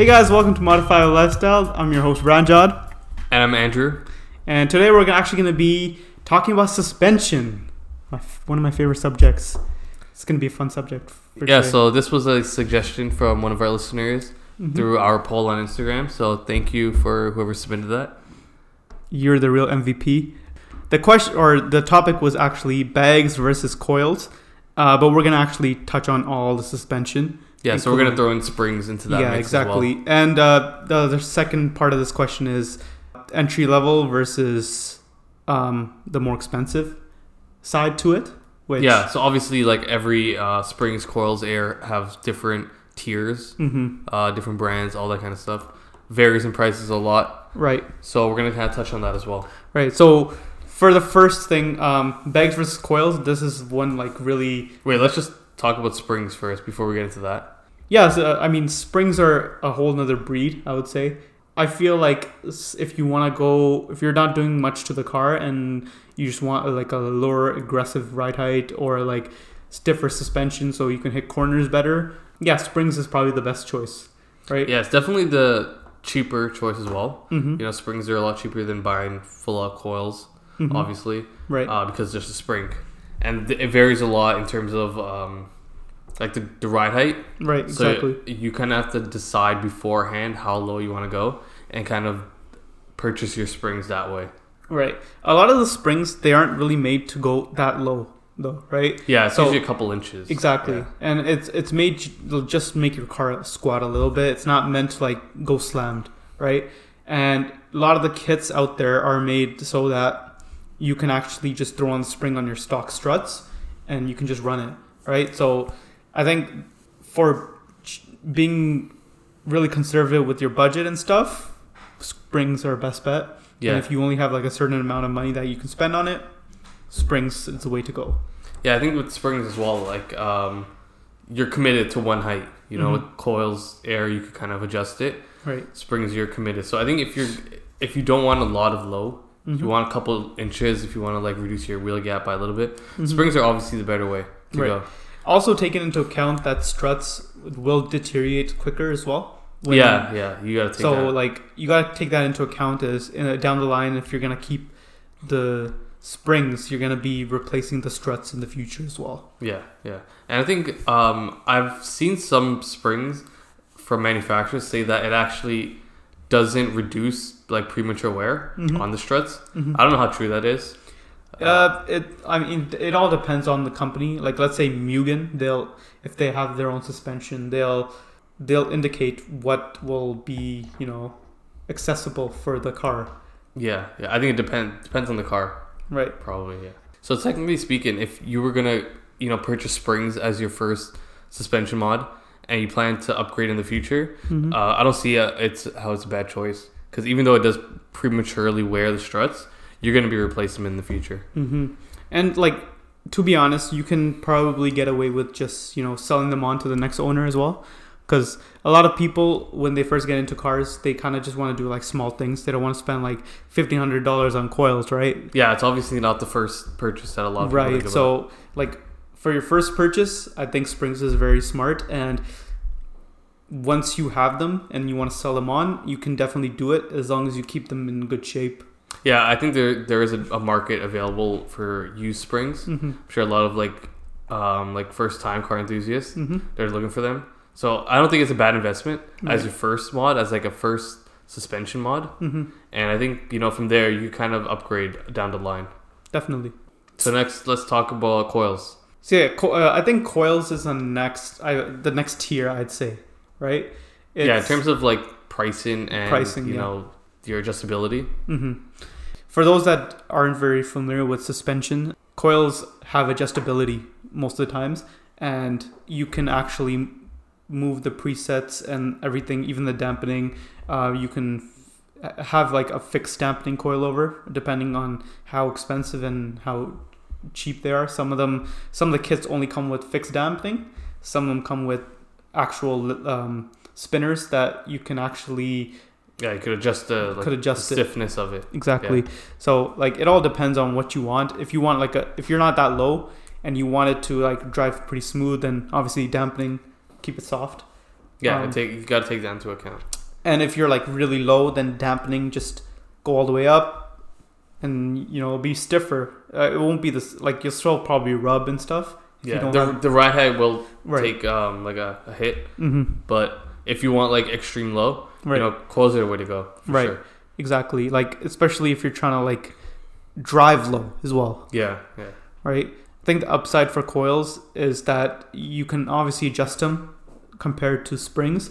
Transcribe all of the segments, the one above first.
Hey guys, welcome to Modify Lifestyle. I'm your host Ranjad, And I'm Andrew. and today we're actually going to be talking about suspension, my, f- one of my favorite subjects. It's going to be a fun subject. For Yeah, today. so this was a suggestion from one of our listeners Mhm. through our poll on Instagram. So thank you for whoever submitted that. you're the real MVP. The question or the topic was actually bags versus coils, uh, but we're going to actually touch on all the suspension. Yeah, so we're gonna throw in springs into that. yeah, mix as well. exactly. And uh, the, the second part of this question is entry level versus um, the more expensive side to it. Which, Yeah, so obviously, like every uh, springs, coils, air have different tiers, hmm uh, different brands, all that kind of stuff. Varies in prices a lot. Right, So we're gonna kind of touch on that as well. right. So for the first thing, um, bags versus coils. This is one like really. Wait, let's just talk about springs first before we get into that. Yeah, so, I mean, springs are a whole nother breed. I would say. I feel like if you want to go, if you're not doing much to the car and you just want uh, like a lower aggressive ride height or like stiffer suspension so you can hit corners better, yeah, springs is probably the best choice, right? Yeah, it's definitely the cheaper choice as well. Mm-hmm. You know, springs are a lot cheaper than buying full out coils, Mhm. obviously. Right. uh, because just a spring, and th- it varies a lot in terms of um, like the, the ride height. right. Exactly. So you kind of have to decide beforehand how low you want to go, and kind of purchase your springs that way. right. A lot of the springs they aren't really made to go that low, though, right? Yeah, it's So- usually a couple inches. Exactly. Yeah. And it's it's made to just make your car squat a little bit. It's not meant to like go slammed, right? And a lot of the kits out there are made so that you can actually just throw on the spring on your stock struts and you can just run it, right? So I think for being really conservative with your budget and stuff, springs are best bet. Yeah, And if you only have like a certain amount of money that you can spend on it, springs is the way to go. yeah. I think with springs as well, like um, you're committed to one height. You know, Mhm. with coils, air, you could kind of adjust it. Right. Springs, you're committed. So I think if you're if you don't want a lot of low, if Mhm. you want a couple inches, if you want to like reduce your wheel gap by a little bit, Mhm. springs are obviously the better way to Right. go. Also, taking into account that struts will deteriorate quicker as well. when- yeah, yeah, you gotta take So, that. like, you gotta take that into account as in, down the line, if you're gonna keep the springs, you're gonna be replacing the struts in the future as well. Yeah, yeah, and I think um, I've seen some springs from manufacturers say that it actually doesn't reduce like premature wear Mhm. on the struts. Mhm. I don't know how true that is. Uh, it. I mean, it all depends on the company. Like, let's say Mugen, they'll if they have their own suspension, they'll they'll indicate what will be you know accessible for the car. yeah, yeah, I think it depends depends on the car. Right. Probably, yeah. So technically speaking, if you were gonna, you know, purchase springs as your first suspension mod, and you plan to upgrade in the future, Mhm. uh, I don't see uh it's how it's a bad choice. Because even though it does prematurely wear the struts, you're gonna be replacing them in the future. hmm And like to be honest, you can probably get away with just you know selling them on to the next owner as well, because a lot of people when they first get into cars, they kind of just want to do like small things. They don't want to spend like fifteen hundred dollars on coils, right? Yeah, it's obviously not the first purchase that a lot of people Right. So like for your first purchase, I think Springs is very smart and. Once you have them and you want to sell them on, you can definitely do it as long as you keep them in good shape. yeah, I think there there is a, a market available for used springs. Mm-hmm. I'm sure a lot of like um, like first time car enthusiasts Mm-hmm. they're looking for them. So I don't think it's a bad investment as your first mod, as like a first suspension mod. Mm-hmm. And I think you know from there you kind of upgrade down the line. Definitely. So next, let's talk about coils. So yeah, co- uh, I think coils is the next, I, the next tier, I'd say, right? yeah, in terms of like pricing and Pricing, you yeah. know your adjustability. hmm For those that aren't very familiar with suspension, coils have adjustability most of the times, and you can actually move the presets and everything, even the dampening. Uh, you can f- have like a fixed dampening coilover depending on how expensive and how cheap they are. Some of them, some of the kits only come with fixed dampening. Some of them come with actual um, spinners that you can actually Yeah, you could adjust the, like, could adjust the it. stiffness of it. Exactly. So like it all depends on what you want. If you want like a if you're not that low and you want it to like drive pretty smooth, then obviously dampening, keep it soft. Yeah, Um, take you got to take that into account. And if you're like really low, then dampening just go all the way up, and you know it'll be stiffer. Uh, it won't be this like you'll still probably rub and stuff. Yeah, don't the, have- the ride height will Right. take um like a, a hit, hmm but if you want like extreme low, Right. you know, coils are the way to go. For Right. Sure. Exactly. Like especially if you're trying to like drive low as well. Yeah. Yeah. right? I think the upside for coils is that you can obviously adjust them compared to springs,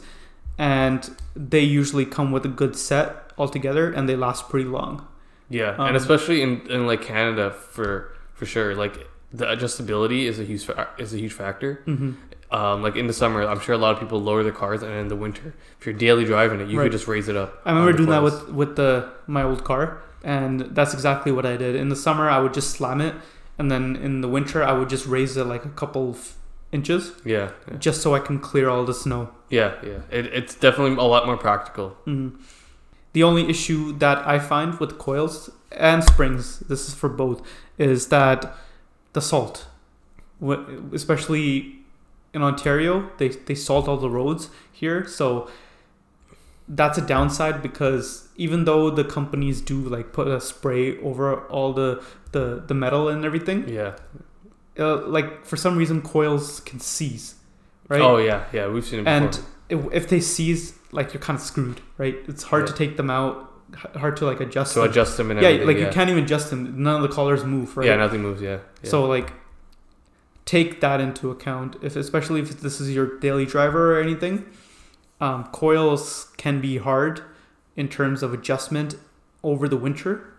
and they usually come with a good set altogether, and they last pretty long. Yeah, Um, and especially in, in like Canada for for sure, like the adjustability is a huge fa- is a huge factor. Mm-hmm. Um, like in the summer, I'm sure a lot of people lower their cars, and in the winter, if you're daily driving it, you Right. could just raise it up. I remember doing that with with the my old car, and that's exactly what I did. In the summer, I would just slam it, and then in the winter, I would just raise it like a couple of inches, yeah, yeah, just so I can clear all the snow. yeah, yeah. It, it's definitely a lot more practical. Mhm. The only issue that I find with coils and springs, this is for both, is that the salt, especially in Ontario, they they salt all the roads here, so that's a downside because even though the companies do like put a spray over all the the, the metal and everything, Yeah. uh, like for some reason coils can seize, right? Oh yeah, yeah. We've seen it before. and if, if they seize like you're kind of screwed right it's hard to take them out hard to like adjust to them. adjust them and yeah like yeah. you can't even adjust them none of the collars move right Yeah, nothing moves. Yeah. yeah. so like take that into account if especially if this is your daily driver or anything um, coils can be hard in terms of adjustment over the winter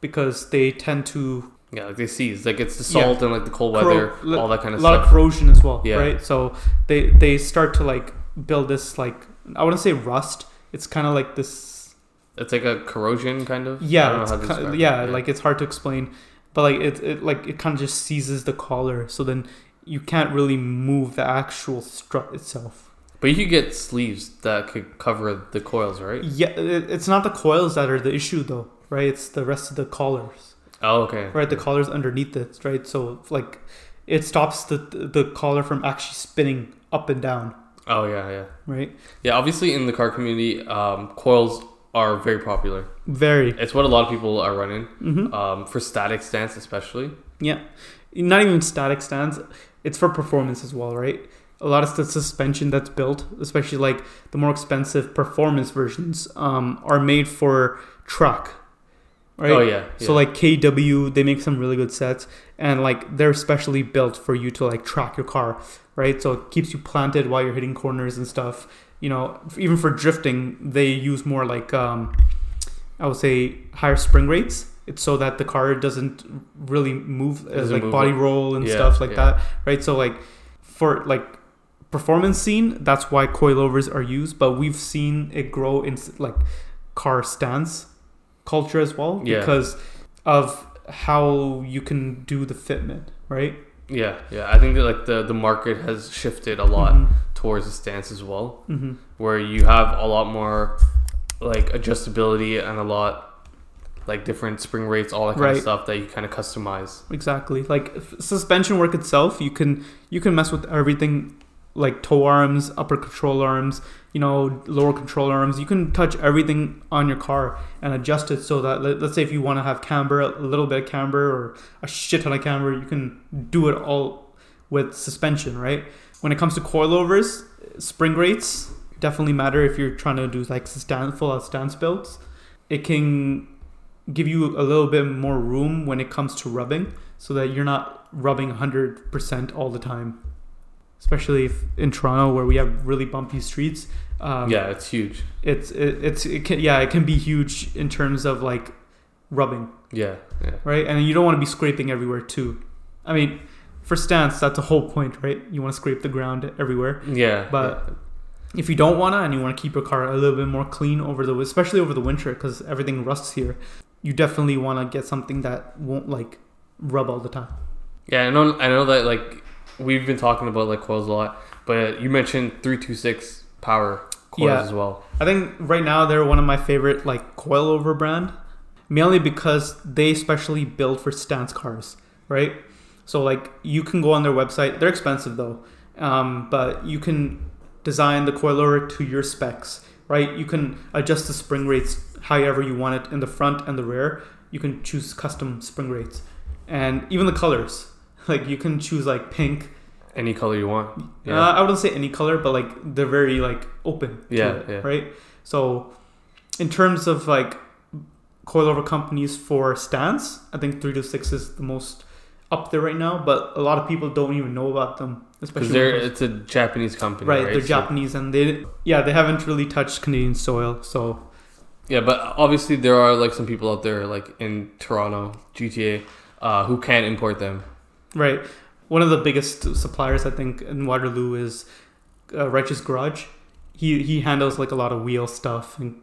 because they tend to yeah, like they seize. Like it's the Yeah. salt and like the cold weather, li- all that kind of stuff. a lot of corrosion as well Yeah. right so they they start to like build this like i wouldn't say rust it's kind of like this it's like a corrosion kind of. I Yeah, don't know it's how to ki- describe it. yeah, like it's hard to explain, but like it, it like it kind of just seizes the collar, so then you can't really move the actual strut itself. But you could get sleeves that could cover the coils, right? Yeah, it, it's not the coils that are the issue though, right? It's the rest of the collars, Oh, okay. right? The collars underneath it, right? So like it stops the the collar from actually spinning up and down, Oh, yeah, yeah. right? Yeah, obviously in the car community, um, coils are very popular. Very. It's what a lot of people are running hmm um, for static stance, especially. Yeah, not even static stands. It's for performance as well, right? A lot of the suspension that's built, especially like the more expensive performance versions, um, are made for track, right? Oh yeah. So like KW, they make some really good sets, and like they're specially built for you to like track your car, right? So it keeps you planted while you're hitting corners and stuff. You know, even for drifting, they use more like um, I would say higher spring rates. It's so that the car doesn't really move as Doesn't like move body it. roll and Yeah, stuff like yeah. that, right? So like for like performance scene, that's why coilovers are used. But we've seen it grow in like car stance culture as well Yeah. because of how you can do the fitment, right? Yeah, yeah. I think that like the the market has shifted a lot Mhm. towards the stance as well, Mhm. where you have a lot more like adjustability and a lot like different spring rates, all that kind Right. of stuff that you kind of customize. Exactly. Like f- suspension work itself, you can you can mess with everything like toe arms, upper control arms, you know, lower control arms. You can touch everything on your car and adjust it so that let, let's say if you want to have camber, a little bit of camber or a shit ton of camber, you can do it all with suspension, right? When it comes to coilovers, spring rates definitely matter if you're trying to do like uh, stand full out stance builds. It can give you a little bit more room when it comes to rubbing so that you're not rubbing 100% all the time especially if in toronto where we have really bumpy streets um, yeah, it's huge. it's it, it's it can, yeah it can be huge in terms of like rubbing Yeah, yeah. right and you don't want to be scraping everywhere too i mean for stance that's a whole point right you want to scrape the ground everywhere Yeah, But- if you don't want to and you want to keep your car a little bit more clean over the especially over the winter because everything rusts here you definitely want to get something that won't like rub all the time Yeah, I know. I know that like we've been talking about like coils a lot, but you mentioned three two six power coils Yeah. as well. i think right now they're one of my favorite like coilover brand mainly because they specially build for stance cars right so like you can go on their website they're expensive though um, but you can design the coilover to your specs, right? You can adjust the spring rates however you want it in the front and the rear. You can choose custom spring rates, and even the colors. Like you can choose like pink. Any color you want. Yeah. Uh, I wouldn't say any color, but like they're very like open. to Yeah, it, yeah. Right. So, in terms of like coilover companies for stance, I think three two six is the most up there right now. But a lot of people don't even know about them, especially they're it's a Japanese company, right? right. They're So- Japanese and they yeah they haven't really touched Canadian soil. So Yeah, but obviously there are like some people out there, like in Toronto, GTA, uh, who can't import them. Right, one of the biggest suppliers I think in Waterloo is uh, Righteous Garage. He he handles like a lot of wheel stuff and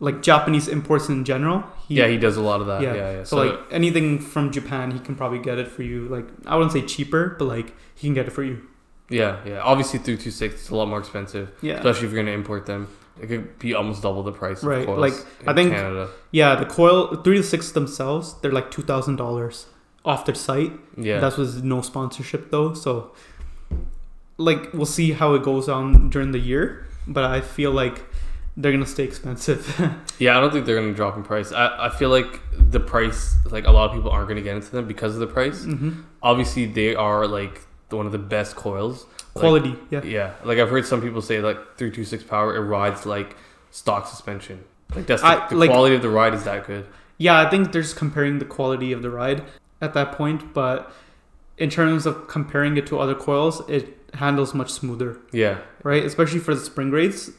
like Japanese imports in general. He, yeah, he does a lot of that. Yeah. Yeah, yeah. So, like anything from Japan, he can probably get it for you. Like I wouldn't say cheaper, but like he can get it for you. yeah, yeah. Obviously, through two six, is a lot more expensive, Yeah. especially if you're gonna import them. It could be almost double the price. Right, Of coils like, in I think- Canada. Yeah, the coil three two six themselves, they're like two thousand dollars off their site. Yeah, That was no sponsorship though. So like we'll see how it goes on during the year. But I feel like they're gonna stay expensive. yeah. I don't think they're gonna drop in price. I, I feel like the price, like a lot of people aren't gonna get into them because of the price. hmm Obviously, they are like one of the best coils. Like, Quality, yeah. Yeah, like I've heard some people say like three two six power it rides like stock suspension. Like that's the, I- the like- quality of the ride is that good. Yeah, I think they're just comparing the quality of the ride at that point, but in terms of comparing it to other coils, it handles much smoother, Yeah, right? Especially for the spring rates.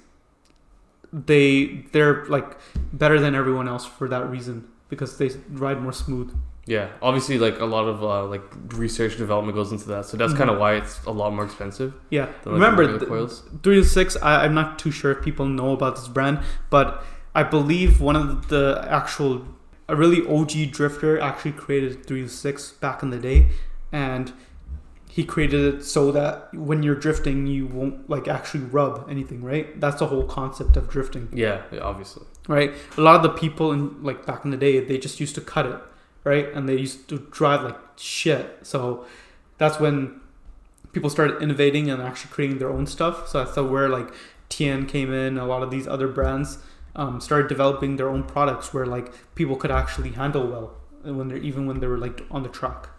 they they're like better than everyone else for that reason because they ride more smooth. yeah. Obviously, like a lot of uh, like research and development goes into that, so that's Mhm. kind of why it's a lot more expensive. Yeah, Than, like, remember regular th- coils. three two six. I, I'm not too sure if people know about this brand, but I believe one of the actual a really OG drifter actually created three two six back in the day, and he created it so that when you're drifting, you won't like actually rub anything, right? That's the whole concept of drifting, Yeah, yeah, obviously. right? A lot of the people in like back in the day, they just used to cut it, right? And they used to drive like shit. So that's when people started innovating and actually creating their own stuff. So that's where like TN came in. A lot of these other brands um, started developing their own products where like people could actually handle well when they're even when they were like on the track.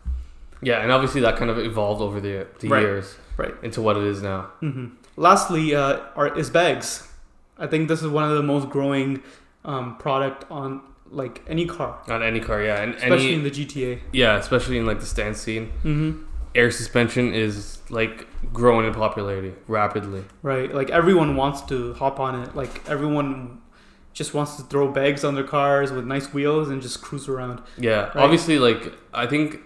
Yeah, and obviously that kind of evolved over the the Right. years, Right. into what it is now. hmm Lastly, uh, are is bags. I think this is one of the most growing um, product on like any car, On any car, yeah, and especially any in the GTA. yeah, especially in like the stand scene, hmm air suspension is like growing in popularity rapidly. Right. Like everyone wants to hop on it. Like everyone just wants to throw bags on their cars with nice wheels and just cruise around. Yeah, Right. obviously, like I think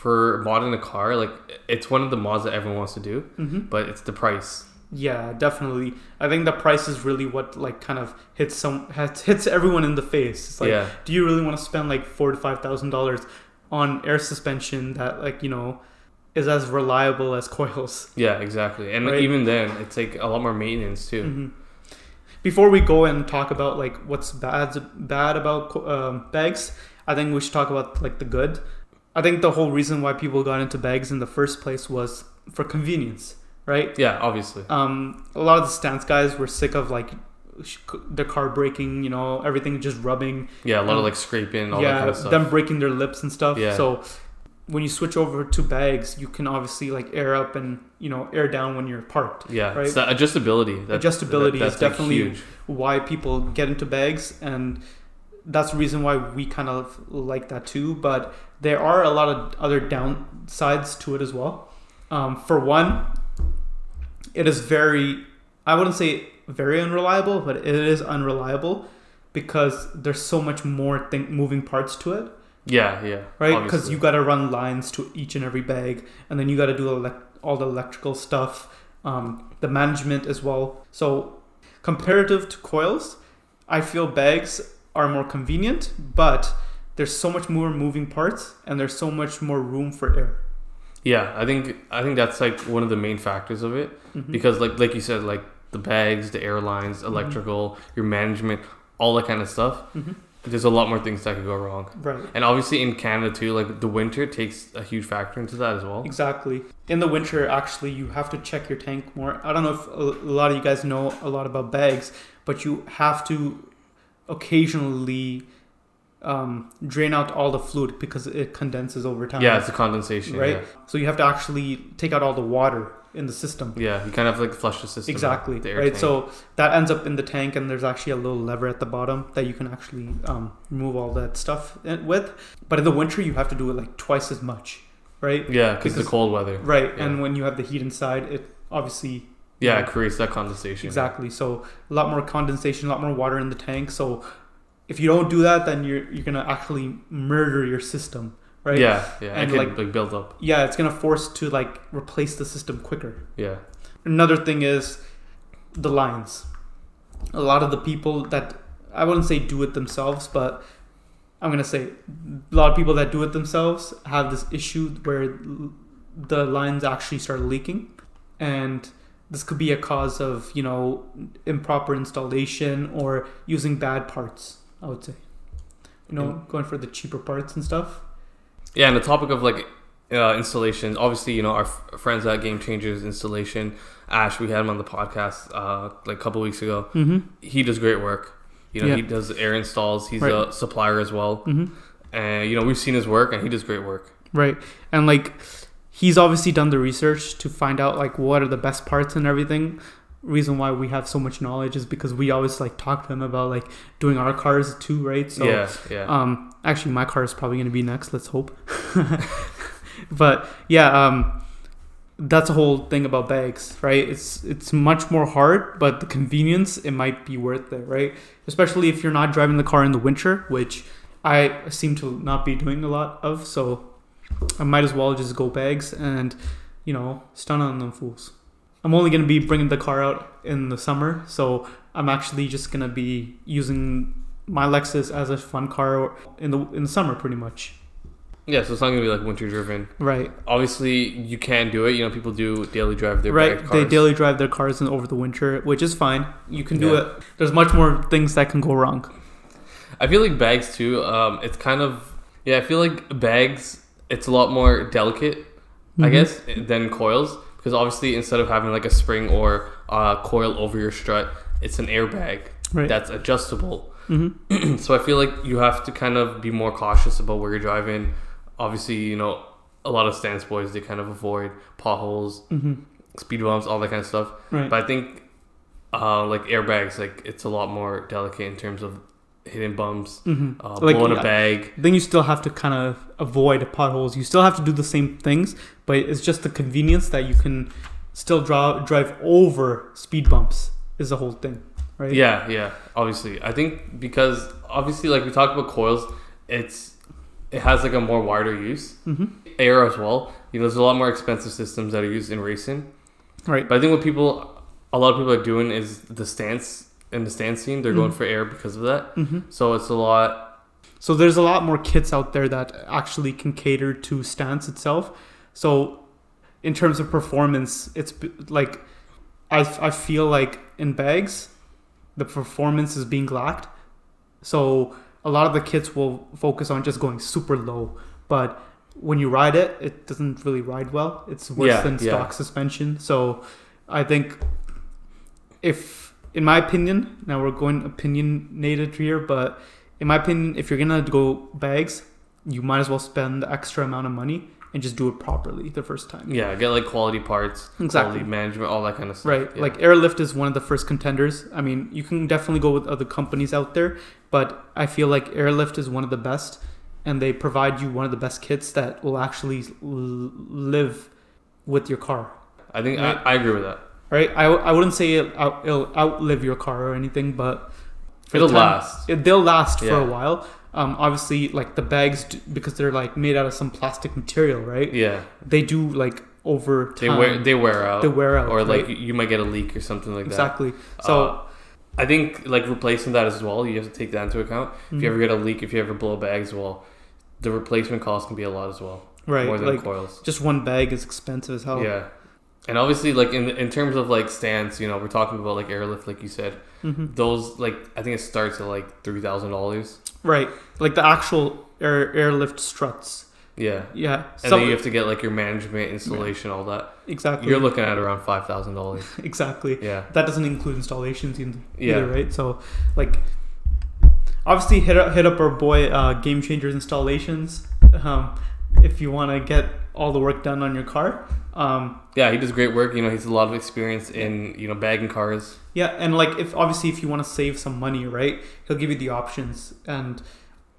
for modding a car, like it's one of the mods that everyone wants to do, hmm but it's the price. Yeah, definitely. I think the price is really what like kind of hits some hits, hits everyone in the face. It's like, yeah, do you really want to spend like four to five thousand dollars on air suspension that like you know is as reliable as coils? yeah, exactly. And Right. even then, it's like a lot more maintenance too. hmm Before we go and talk about like what's bad bad about um, bags, I think we should talk about like the good. I think the whole reason why people got into bags in the first place was for convenience, right? Yeah, obviously. Um, a lot of the stance guys were sick of like the car breaking, you know, everything just rubbing, Yeah, a lot Um, of like scraping, all that yeah, kind of stuff. them breaking their lips and stuff. Yeah. So when you switch over to bags, you can obviously like air up and you know air down when you're parked. yeah, right? it's that adjustability. That, Adjustability is definitely why people get into bags and that's the reason why we kind of like that too but there are a lot of other downsides to it as well um, for one it is very i wouldn't say very unreliable but it is unreliable because there's so much more thing, moving parts to it Yeah, yeah. right because you got to run lines to each and every bag and then you got to do all the electrical stuff um, the management as well so comparative to coils i feel bags are more convenient but there's so much more moving parts and there's so much more room for air Yeah, I think I think that's like one of the main factors of it Mhm. because like like you said, like the bags, the airlines, Mm-hmm. electrical, your management, all that kind of stuff. Mhm. There's a lot more things that could go wrong. Right. And obviously in Canada too, like the winter takes a huge factor into that as well. Exactly. In the winter, actually, you have to check your tank more. I don't know if a lot of you guys know a lot about bags, but you have to occasionally um, drain out all the fluid because it condenses over time. Yeah, it's a condensation. Right. So you have to actually take out all the water in the system. Yeah, you kind of like flush the system. Exactly. the Right. tank. So that ends up in the tank, and there's actually a little lever at the bottom that you can actually um, remove all that stuff in- with. But in the winter, you have to do it like twice as much. Right. yeah, because the cold weather. Right. Yeah. And when you have the heat inside, it obviously Yeah, it creates that condensation. exactly. So a lot more condensation, a lot more water in the tank. So if you don't do that, then you're you're gonna actually murder your system. Right. Yeah, yeah. And, could like- like, build up. Yeah. It's gonna force to like replace the system quicker. Yeah. Another thing is the lines. A lot of the people that I wouldn't say do it themselves, but I'm gonna say a lot of people that do it themselves have this issue where the lines actually start leaking, and this could be a cause of you know improper installation or using bad parts. I would say, you know, going for the cheaper parts and stuff. Yeah, and the topic of like uh, installation, obviously, you know, our f- friends at Game Changers Installation, Ash, we had him on the podcast uh, like a couple weeks ago. Mm-hmm. He does great work. You know, Yeah. he does air installs. He's Right. a supplier as well. Mm-hmm. And, you know, we've seen his work and he does great work. Right. And like he's obviously done the research to find out like what are the best parts and everything. Reason why we have so much knowledge is because we always like talk to them about like doing our cars too, right? So yeah, yeah. um actually my car is probably going to be next, let's hope. but yeah, um that's a whole thing about bags, right? It's it's much more hard, but the convenience it might be worth it, right? Especially if you're not driving the car in the winter, which I seem to not be doing a lot of, so I might as well just go bags and you know stun on them fools. I'm only gonna be bringing the car out in the summer, so I'm actually just gonna be using my Lexus as a fun car in the in the summer, pretty much. yeah, so it's not going to be like winter driven. Right, Obviously, you can do it. You know, people do daily drive their right. They daily drive their cars in over the winter, which is fine. You can do Yeah. it. There's much more things that can go wrong. I feel like bags too. Um, it's kind of yeah. I feel like bags. It's a lot more delicate, I Mhm. guess, than coils because obviously instead of having like a spring or a coil over your strut, it's an airbag Right. that's adjustable. hmm so I feel like you have to kind of be more cautious about where you're driving. Obviously, you know, a lot of stance boys they kind of avoid potholes, hmm speed bumps, all that kind of stuff. Right. But I think uh, like airbags, like it's a lot more delicate in terms of hitting bumps, hmm uh, Like, blowing a bag. then you still have to kind of avoid potholes. You still have to do the same things, but it's just the convenience that you can still draw, drive over speed bumps is the whole thing, right? Yeah, yeah. Obviously, I think because obviously, like we talked about coils, it's it has like a more wider use. hmm Air as well. You know, there's a lot more expensive systems that are used in racing. Right. But I think what people, a lot of people are doing is the stance in the stance scene. They're going Mhm. for air because of that. hmm So it's a lot. So there's a lot more kits out there that actually can cater to stance itself. So in terms of performance, it's like I, I feel like in bags, the performance is being lacked. So a lot of the kits will focus on just going super low, but when you ride it, it doesn't really ride well. It's worse Yeah, than yeah. stock suspension. So I think if, in my opinion, now we're going opinionated here, but in my opinion, if you're gonna go bags, you might as well spend the extra amount of money and just do it properly the first time. Yeah, get like quality parts, Exactly. quality management, all that kind of stuff. Right. Yeah. Like Airlift is one of the first contenders. I mean, you can definitely go with other companies out there, but I feel like Airlift is one of the best and they provide you one of the best kits that will actually l- live with your car. I think Right. I, I agree with that. Right? I, I wouldn't say it'll, out, it'll outlive your car or anything, but for the It'll time- last. it, they'll last for a while. Um, obviously, like the bags, d- because they're like made out of some plastic material, right? Yeah, They do like over time. they wear they wear out. they wear out, or like right? you- you might get a leak or something like that. exactly. So Uh, I think like replacing that as well, you have to take that into account. If mhm. you ever get a leak, if you ever blow a bag as well, the replacement cost can be a lot as well, right, more than like coils. just one bag is expensive as hell. Yeah, and obviously like in in terms of like stance, you know, we're talking about like airlift, like you said. hmm those like I think it starts at like three thousand dollars. Right, like the actual air airlift struts. Yeah. Yeah, And some- then you have to get like your management, installation, all that. exactly. You're looking at around five thousand dollars. exactly. Yeah. That doesn't include installations either, Yeah. right? So, like, obviously, hit up, hit up our boy uh, Game Changers Installations um, if you want to get all the work done on your car. Um, Yeah, he does great work. You know, he's a lot of experience in you know bagging cars. yeah, and like, if obviously, if you want to save some money, right, he'll give you the options and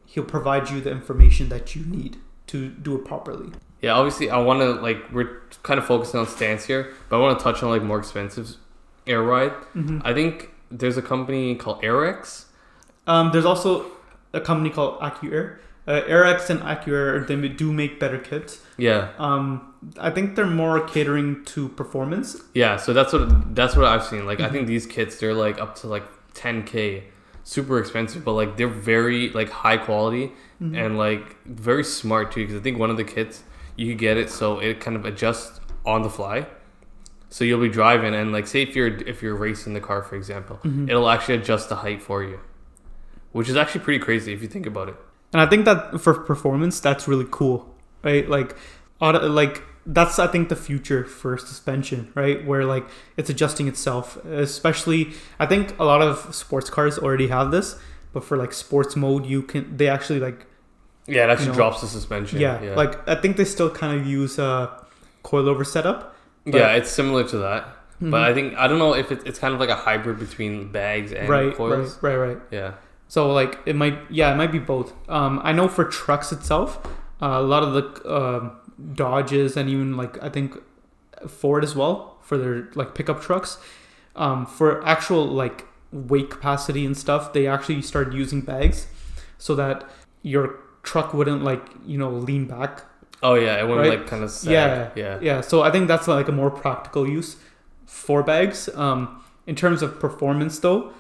he'll provide you the information that you need to do it properly. Yeah, obviously, I want to like we're kind of focusing on stance here, but I want to touch on like more expensive air ride. hmm I think there's a company called Airex. Um, there's also a company called AccuAir. Uh, AirX and AccuAir, they do make better kits. Yeah, Um, I think they're more catering to performance. yeah. So that's what that's what I've seen. Like I Mhm. think these kits they're like up to like 10k, super expensive, but like they're very like high quality Mhm. and like very smart too. Because I think one of the kits you could get it so it kind of adjusts on the fly. So you'll be driving and like say if you're if you're racing the car for example, Mhm. it'll actually adjust the height for you, which is actually pretty crazy if you think about it. And I think that for performance, that's really cool, right? Like, auto, like that's I think the future for suspension, right? Where like it's adjusting itself. Especially, I think a lot of sports cars already have this, but for like sports mode, you can they actually like Yeah, it actually You know, drops the suspension. yeah, yeah. like I think they still kind of use a coilover setup. yeah, it's similar to that. Mhm. But I think I don't know if it, it's kind of like a hybrid between bags and right, coils. right, right, right. Yeah, So like it might, yeah, it might be both. Um, I know for trucks itself, uh, a lot of the um Dodges and even like I think Ford as well for their like pickup trucks. Um, for actual like weight capacity and stuff, they actually started using bags so that your truck wouldn't like you know lean back. Oh yeah, it went Right? like kind of sad. Yeah. yeah, Yeah, so I think that's like a more practical use for bags. Um, in terms of performance, though,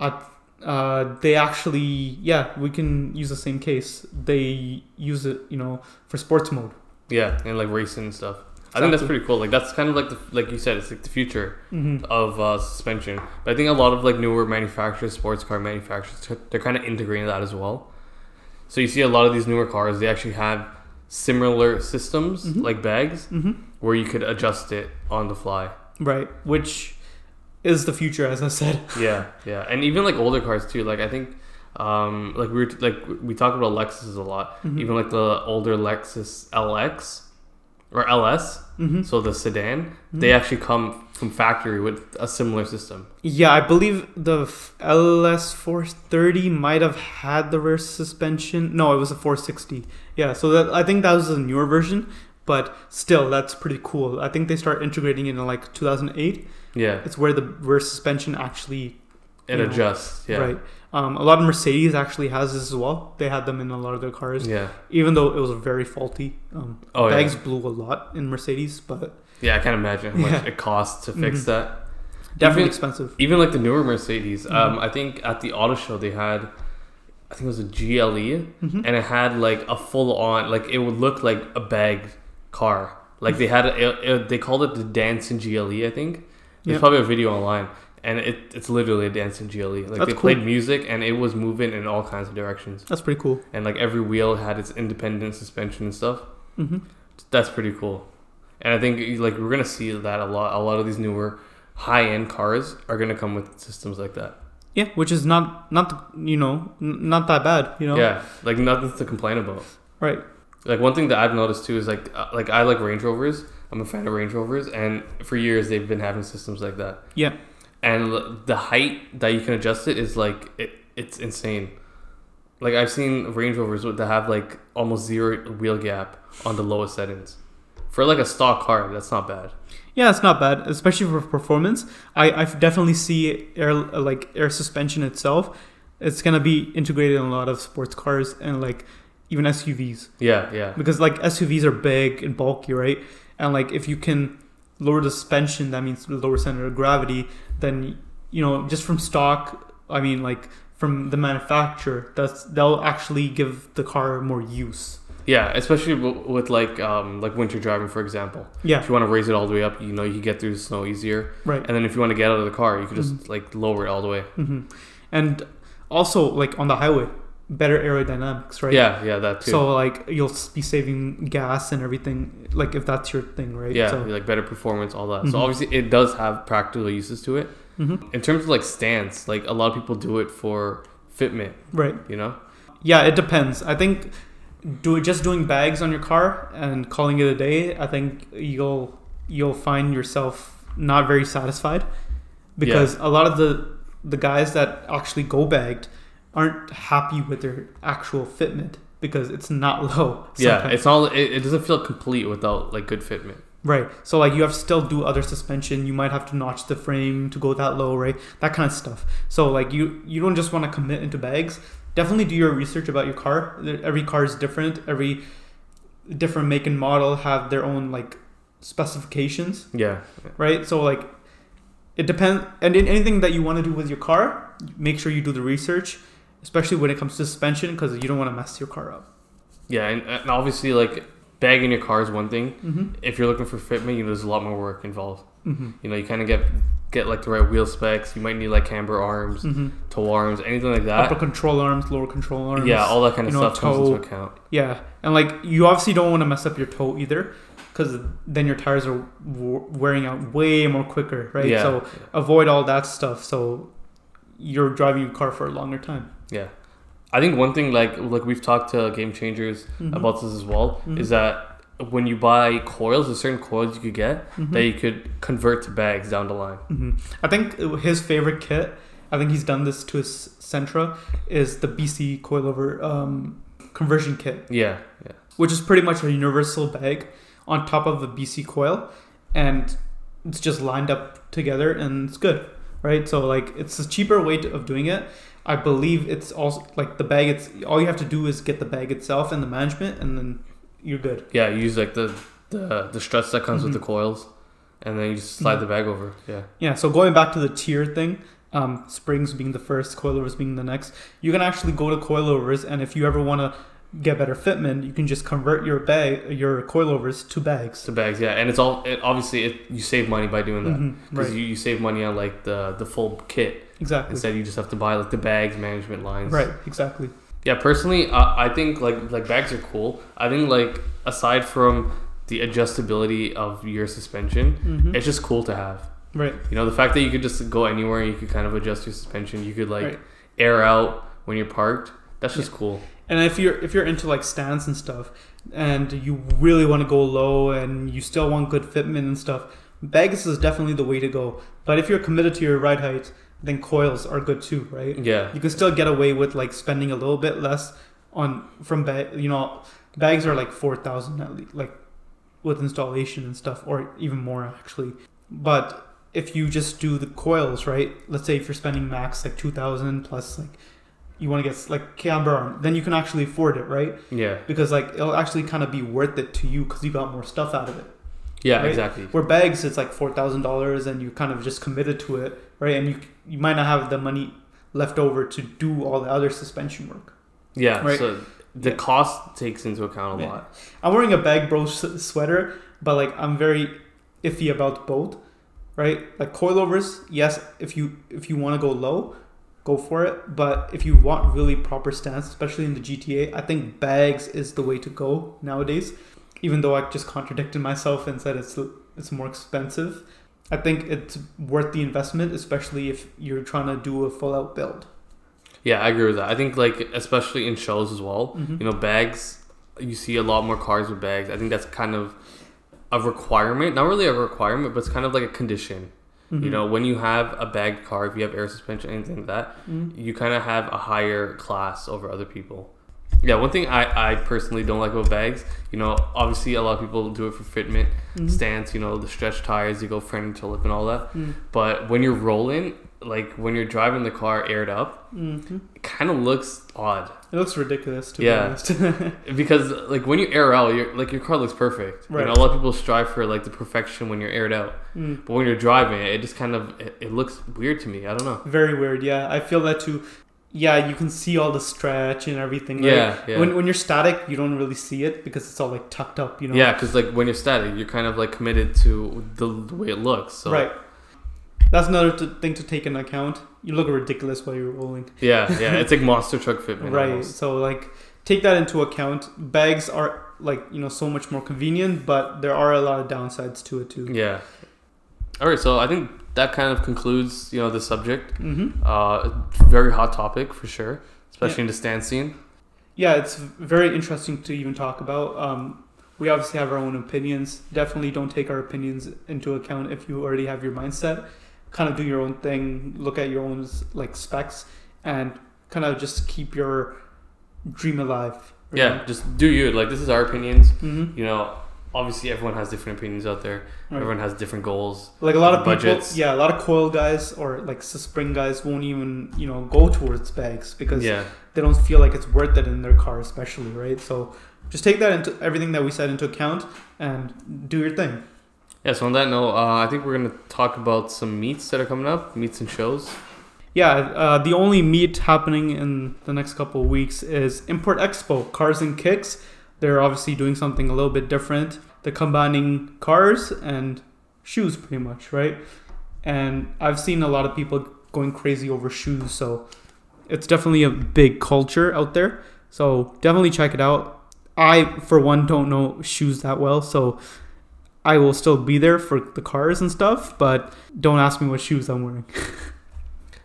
uh, uh, they actually yeah we can use the same case. They use it you know for sports mode. yeah, and like racing and stuff. I think that's pretty cool. Like that's kind of like the like you said, it's like the future Mm-hmm. of uh, suspension. But I think a lot of like newer manufacturers, sports car manufacturers, they're kind of integrating that as well. So you see a lot of these newer cars, they actually have similar systems Mhm. like bags Mm-hmm. where you could adjust it on the fly. Right, which is the future, as I said. yeah, yeah, and even like older cars too. Like I think, um, like we were like we talk about Lexus a lot. Mhm. Even like the older Lexus LX or LS, Mm-hmm. so the sedan, they actually come from factory with a similar system. Yeah, I believe the LS 430 might have had the rear suspension. No, it was a 460. Yeah, so that I think that was a newer version, but still, that's pretty cool. I think they start integrating it in like 2008. Yeah, It's where the rear suspension actually it know, adjusts. Yeah, right. Um, a lot of Mercedes actually has this as well. They had them in a lot of their cars, yeah. even though it was very faulty. Um, Oh bags yeah. blew a lot in Mercedes, but Yeah, I can't imagine how much Yeah. it costs to fix Mhm. that. definitely Even- expensive. Even like the newer Mercedes, Mhm. um, I think at the auto show they had, I think it was a GLE, Mhm. and it had like a full on, like it would look like a bag car. Like they had, a, it, it- they called it the Dancing GLE, I think. There's Yeah. probably a video online, and it, it's literally a Dancing GLE. Like That's they cool. played music, and it was moving in all kinds of directions, That's pretty cool. and like every wheel had its independent suspension and stuff. hmm That's pretty cool. And I think like we're gonna see that a lot. A lot of these newer high end cars are gonna come with systems like that. Yeah, which is not not you know n- not that bad. You know. Yeah, like nothing to complain about. Right. Like one thing that I've noticed too is like uh, like I like Range Rovers. I'm a fan of Range Rovers, and for years they've been having systems like that. Yeah. And the height that you can adjust it is like it, it's insane. Like I've seen Range Rovers that have like almost zero wheel gap on the lowest settings. For like a stock car, that's not bad. Yeah, it's not bad, especially for performance. I I definitely see air like air suspension itself. It's gonna be integrated in a lot of sports cars and like even SUVs Yeah, yeah. because like SUVs are big and bulky, right? And like if you can lower the suspension, that means lower center of gravity. Then you know just from stock, I mean like from the manufacturer, that's they'll actually give the car more use. Yeah, especially with like um, like winter driving, for example. Yeah, If you want to raise it all the way up, you know you can get through the snow easier. right. And then if you want to get out of the car, you can just like lower it all the way. hmm And also, like on the highway, better aerodynamics, right? Yeah, yeah, that too. So like you'll be saving gas and everything, like if that's your thing, right? yeah, So, like better performance, all that. Mhm. So obviously, it does have practical uses to it. Mhm. In terms of like stance, like a lot of people do it for fitment. right. You know? Yeah, it depends. I think do just doing bags on your car and calling it a day. I think you'll you'll find yourself not very satisfied because a lot of the the guys that actually go bagged aren't happy with their actual fitment because it's not low. Yeah, it's all. It, it doesn't feel complete without like good fitment. Right. So like you have to still do other suspension. You might have to notch the frame to go that low, right? That kind of stuff. So like you you don't just want to commit into bags. Definitely do your research about your car. Every car is different. Every different make and model have their own like specifications, Yeah, right? So like it depends and in anything that you want to do with your car, make sure you do the research, especially when it comes to suspension because you don't want to mess your car up. yeah, and, and obviously like bagging your car is one thing. Mhm. If you're looking for fitment, you know, there's a lot more work involved. Mhm. You know, you kind of get get like the right wheel specs. You might need like camber arms, Mhm. toe arms, anything like that. Upper control arms, lower control arms. Yeah, all that kind of you know, stuff comes into account. Yeah, and like you obviously don't want to mess up your toe either, because then your tires are wearing out way more quicker, right? Yeah, So avoid all that stuff. So you're driving your car for a longer time. Yeah. I think one thing like like we've talked to game changers Mhm. about this as well Mhm. is that when you buy coils, there's certain coils you could get Mhm. that you could convert to bags down the line. Mhm. I think his favorite kit. I think he's done this to his Sentra. Is the BC coilover um, conversion kit. Yeah, yeah, which is pretty much a universal bag on top of a BC coil, and it's just lined up together and it's good, right? So like it's a cheaper way to, of doing it. I believe it's also like the bag. It's all you have to do is get the bag itself and the management, and then you're good. yeah. You use like the the the struts that comes Mhm. with the coils, and then you just slide the bag over. Yeah, Yeah. So going back to the tier thing, um, springs being the first, coilovers being the next. You can actually go to coilovers, and if you ever want to get better fitment, you can just convert your bag, your coilovers to bags. to bags. Yeah, and it's all it, obviously it, you save money by doing that because Right. you, you save money on like the the full kit Exactly. instead you just have to buy like the bags, management lines. Right. Exactly. Yeah, personally, I, I think like like bags are cool. I think like aside from the adjustability of your suspension, Mhm. it's just cool to have. Right. You know, the fact that you could just go anywhere and you could kind of adjust your suspension. You could like Right. air out when you're parked. That's just cool. And if you're if you're into like stands and stuff, and you really want to go low and you still want good fitment and stuff, bags is definitely the way to go. But if you're committed to your ride height, then coils are good too, right? Yeah, You can still get away with like spending a little bit less on from bag. You know, bags are like four thousand at least, like with installation and stuff, or even more actually. But if you just do the coils, right? Let's say if you're spending max like two thousand plus like you want to get like camber arm, then you can actually afford it, right? yeah, Because like it'll actually kind of be worth it to you because you got more stuff out of it. yeah, Right. exactly. Where bags, it's like four thousand dollars, and you kind of just committed to it, right? And you you might not have the money left over to do all the other suspension work. Yeah, Right. so the Yeah. cost takes into account a Yeah. lot. I'm wearing a bag bro sweater, but like I'm very iffy about both, right? Like coilovers, yes, if you if you want to go low, go for it. But if you want really proper stance, especially in the GTA, I think bags is the way to go nowadays. Even though I just contradicted myself and said it's it's more expensive, I think it's worth the investment, especially if you're trying to do a full out build. Yeah, I agree with that. I think like especially in shows as well. Mhm. You know, bags. You see a lot more cars with bags. I think that's kind of a requirement. Not really a requirement, but it's kind of like a condition. You Mhm. know, when you have a bagged car, if you have air suspension, anything like that, Mhm. you kind of have a higher class over other people. Yeah, one thing I, I personally don't like about bags, you know, obviously a lot of people do it for fitment, Mhm. stance, you know, the stretch tires, you go front to lip and all that. Mhm. But when you're rolling, like when you're driving the car aired up, Mhm. it kind of looks odd It looks ridiculous to Yeah. be honest. because like when you air out, you're like your car looks perfect. You Right. know, a lot of people strive for like the perfection when you're aired out, Mm. but when you're driving, it just kind of it, it looks weird to me. I don't know. Very weird. Yeah, I feel that too. yeah, you can see all the stretch and everything. right? Yeah, yeah. When when you're static, you don't really see it because it's all like tucked up. You know. Yeah, because like when you're static, you're kind of like committed to the, the way it looks. So Right. That's another t- thing to take into account. You look ridiculous while you're rolling. yeah, yeah, it's like monster truck fitment. right. almost. So like take that into account. Bags are like you know so much more convenient, but there are a lot of downsides to it too. Yeah. All right, so I think that kind of concludes you know the subject. Mm-hmm. Uh, very hot topic for sure, especially in the stand scene. Yeah, it's very interesting to even talk about. Um, we obviously have our own opinions. Definitely don't take our opinions into account if you already have your mindset. Kind of do your own thing. Look at your own like specs, and kind of just keep your dream alive. Yeah, just do you like this is our opinions. Mm-hmm. You know, obviously everyone has different opinions out there. Everyone has different goals. Like a lot of Budgets. people, yeah, a lot of coil guys or like spring guys won't even you know go towards bags because Yeah, they don't feel like it's worth it in their car, especially right. So just take that into everything that we said into account and do your thing. Yeah. So on that note, uh, I think we're gonna talk about some meets that are coming up, meets and shows. Yeah, uh, the only meet happening in the next couple weeks is Import Expo, Cars and Kicks. They're obviously doing something a little bit different. They're combining cars and shoes pretty much, right? And I've seen a lot of people going crazy over shoes, so it's definitely a big culture out there. So definitely check it out. I, for one, don't know shoes that well, so I will still be there for the cars and stuff, but don't ask me what shoes I'm wearing.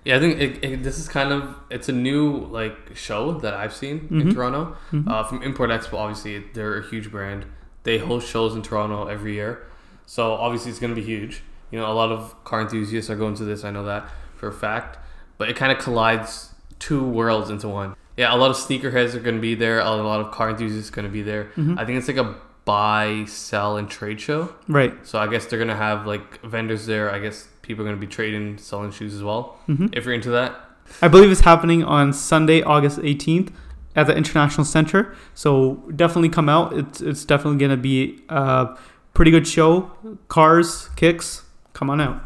Yeah, I think it, it, this is kind of it's a new like show that I've seen in Mhm. Toronto. Mhm. Uh, from Import Expo, obviously they're a huge brand. They host shows in Toronto every year, so obviously it's going to be huge. You know, a lot of car enthusiasts are going to this. I know that for a fact. But it kind of collides two worlds into one. Yeah, a lot of sneakerheads are going to be there. A lot of car enthusiasts are going to be there. Mhm. I think it's like a buy, sell, and trade show. Right. So I guess they're going to have like vendors there. I guess people are going to be trading, selling shoes as well. hmm If you're into that, I believe it's happening on Sunday, August 18th at the International Center. So definitely come out. It's, it's definitely going to be a pretty good show. Cars, kicks, come on out.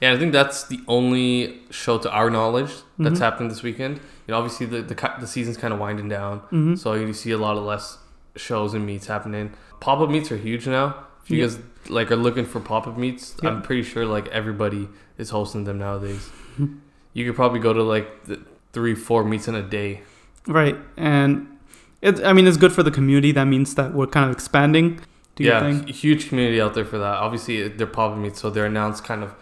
Yeah, I think that's the only show to our knowledge that's Mhm. happening this weekend. You know, obviously the the, the season's kind of winding down, hmm so you see a lot of less shows and meets happening. Pop up meets are huge now. If you Yeah. guys like are looking for pop up meets, Yeah. I'm pretty sure like everybody is hosting them nowadays. You could probably go to like three, four meets in a day. Right. And it, I mean, it's good for the community. That means that we're kind of expanding. Yeah, huge community out there for that. Obviously, they're pop up meets, so they're announced kind of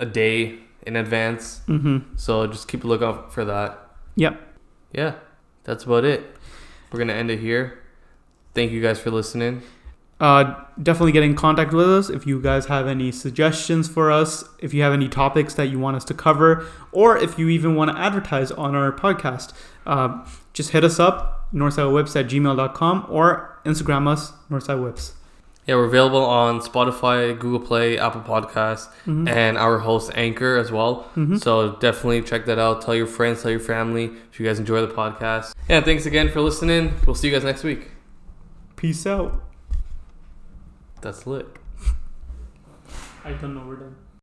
a day in advance. hmm So just keep a lookout for that. Yep. yeah, that's about it. We're gonna end it here. Thank you guys for listening. Uh, definitely get in contact with us if you guys have any suggestions for us, if you have any topics that you want us to cover, or if you even want to advertise on our podcast. Uh, just hit us up, northsidewhips at gmail.com, or Instagram us, northsidewhips. Yeah, we're available on Spotify, Google Play, Apple Podcasts, Mhm. and our host Anchor as well. Mhm. So definitely check that out. Tell your friends, tell your family if you guys enjoy the podcast. Yeah, thanks again for listening. We'll see you guys next week. Peace out. That's lit. I don't know we're done.